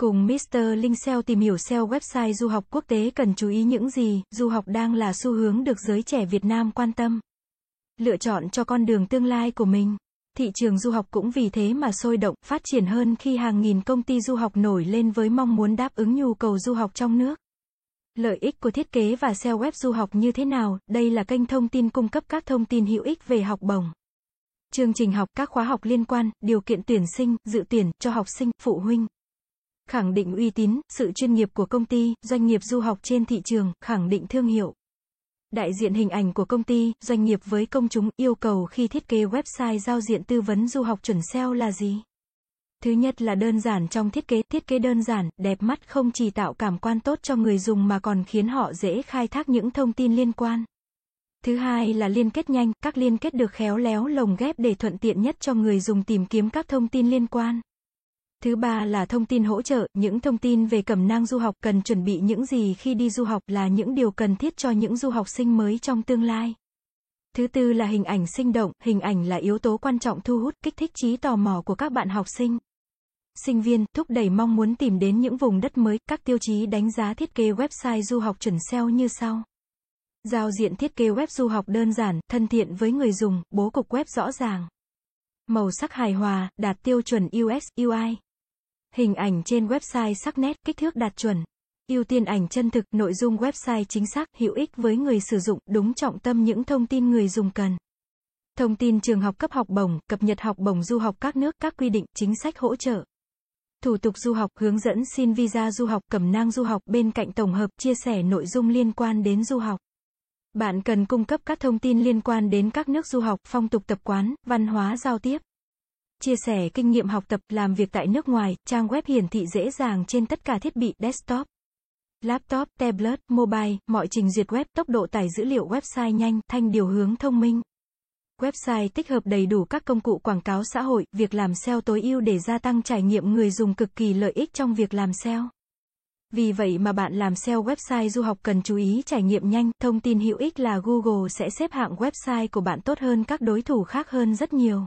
Cùng Mr. Linh SEO tìm hiểu SEO website du học quốc tế cần chú ý những gì, du học đang là xu hướng được giới trẻ Việt Nam quan tâm. Lựa chọn cho con đường tương lai của mình. Thị trường du học cũng vì thế mà sôi động, phát triển hơn khi hàng nghìn công ty du học nổi lên với mong muốn đáp ứng nhu cầu du học trong nước. Lợi ích của thiết kế và SEO web du học như thế nào? Đây là kênh thông tin cung cấp các thông tin hữu ích về học bổng. Chương trình học, các khóa học liên quan, điều kiện tuyển sinh, dự tuyển cho học sinh, phụ huynh. Khẳng định uy tín, sự chuyên nghiệp của công ty, doanh nghiệp du học trên thị trường, khẳng định thương hiệu. Đại diện hình ảnh của công ty, doanh nghiệp với công chúng yêu cầu khi thiết kế website giao diện tư vấn du học chuẩn SEO là gì? Thứ nhất là đơn giản trong thiết kế, thiết kế đơn giản, đẹp mắt không chỉ tạo cảm quan tốt cho người dùng mà còn khiến họ dễ khai thác những thông tin liên quan. Thứ hai là liên kết nhanh, các liên kết được khéo léo lồng ghép để thuận tiện nhất cho người dùng tìm kiếm các thông tin liên quan. Thứ ba là thông tin hỗ trợ, những thông tin về cẩm nang du học cần chuẩn bị những gì khi đi du học là những điều cần thiết cho những du học sinh mới trong tương lai. Thứ tư là hình ảnh sinh động, hình ảnh là yếu tố quan trọng thu hút, kích thích trí tò mò của các bạn học sinh. Sinh viên, thúc đẩy mong muốn tìm đến những vùng đất mới, các tiêu chí đánh giá thiết kế website du học chuẩn SEO như sau. Giao diện thiết kế web du học đơn giản, thân thiện với người dùng, bố cục web rõ ràng. Màu sắc hài hòa, đạt tiêu chuẩn UX, UI. Hình ảnh trên website sắc nét, kích thước đạt chuẩn. Ưu tiên ảnh chân thực, nội dung website chính xác, hữu ích với người sử dụng, đúng trọng tâm những thông tin người dùng cần. Thông tin trường học cấp học bổng, cập nhật học bổng du học các nước, các quy định, chính sách hỗ trợ. Thủ tục du học, hướng dẫn xin visa du học, cẩm nang du học, bên cạnh tổng hợp, chia sẻ nội dung liên quan đến du học. Bạn cần cung cấp các thông tin liên quan đến các nước du học, phong tục tập quán, văn hóa giao tiếp. Chia sẻ kinh nghiệm học tập, làm việc tại nước ngoài, trang web hiển thị dễ dàng trên tất cả thiết bị desktop, laptop, tablet, mobile, mọi trình duyệt web, tốc độ tải dữ liệu website nhanh, thanh điều hướng thông minh. Website tích hợp đầy đủ các công cụ quảng cáo xã hội, việc làm SEO tối ưu để gia tăng trải nghiệm người dùng cực kỳ lợi ích trong việc làm SEO. Vì vậy mà bạn làm SEO website du học cần chú ý trải nghiệm nhanh, thông tin hữu ích là Google sẽ xếp hạng website của bạn tốt hơn các đối thủ khác hơn rất nhiều.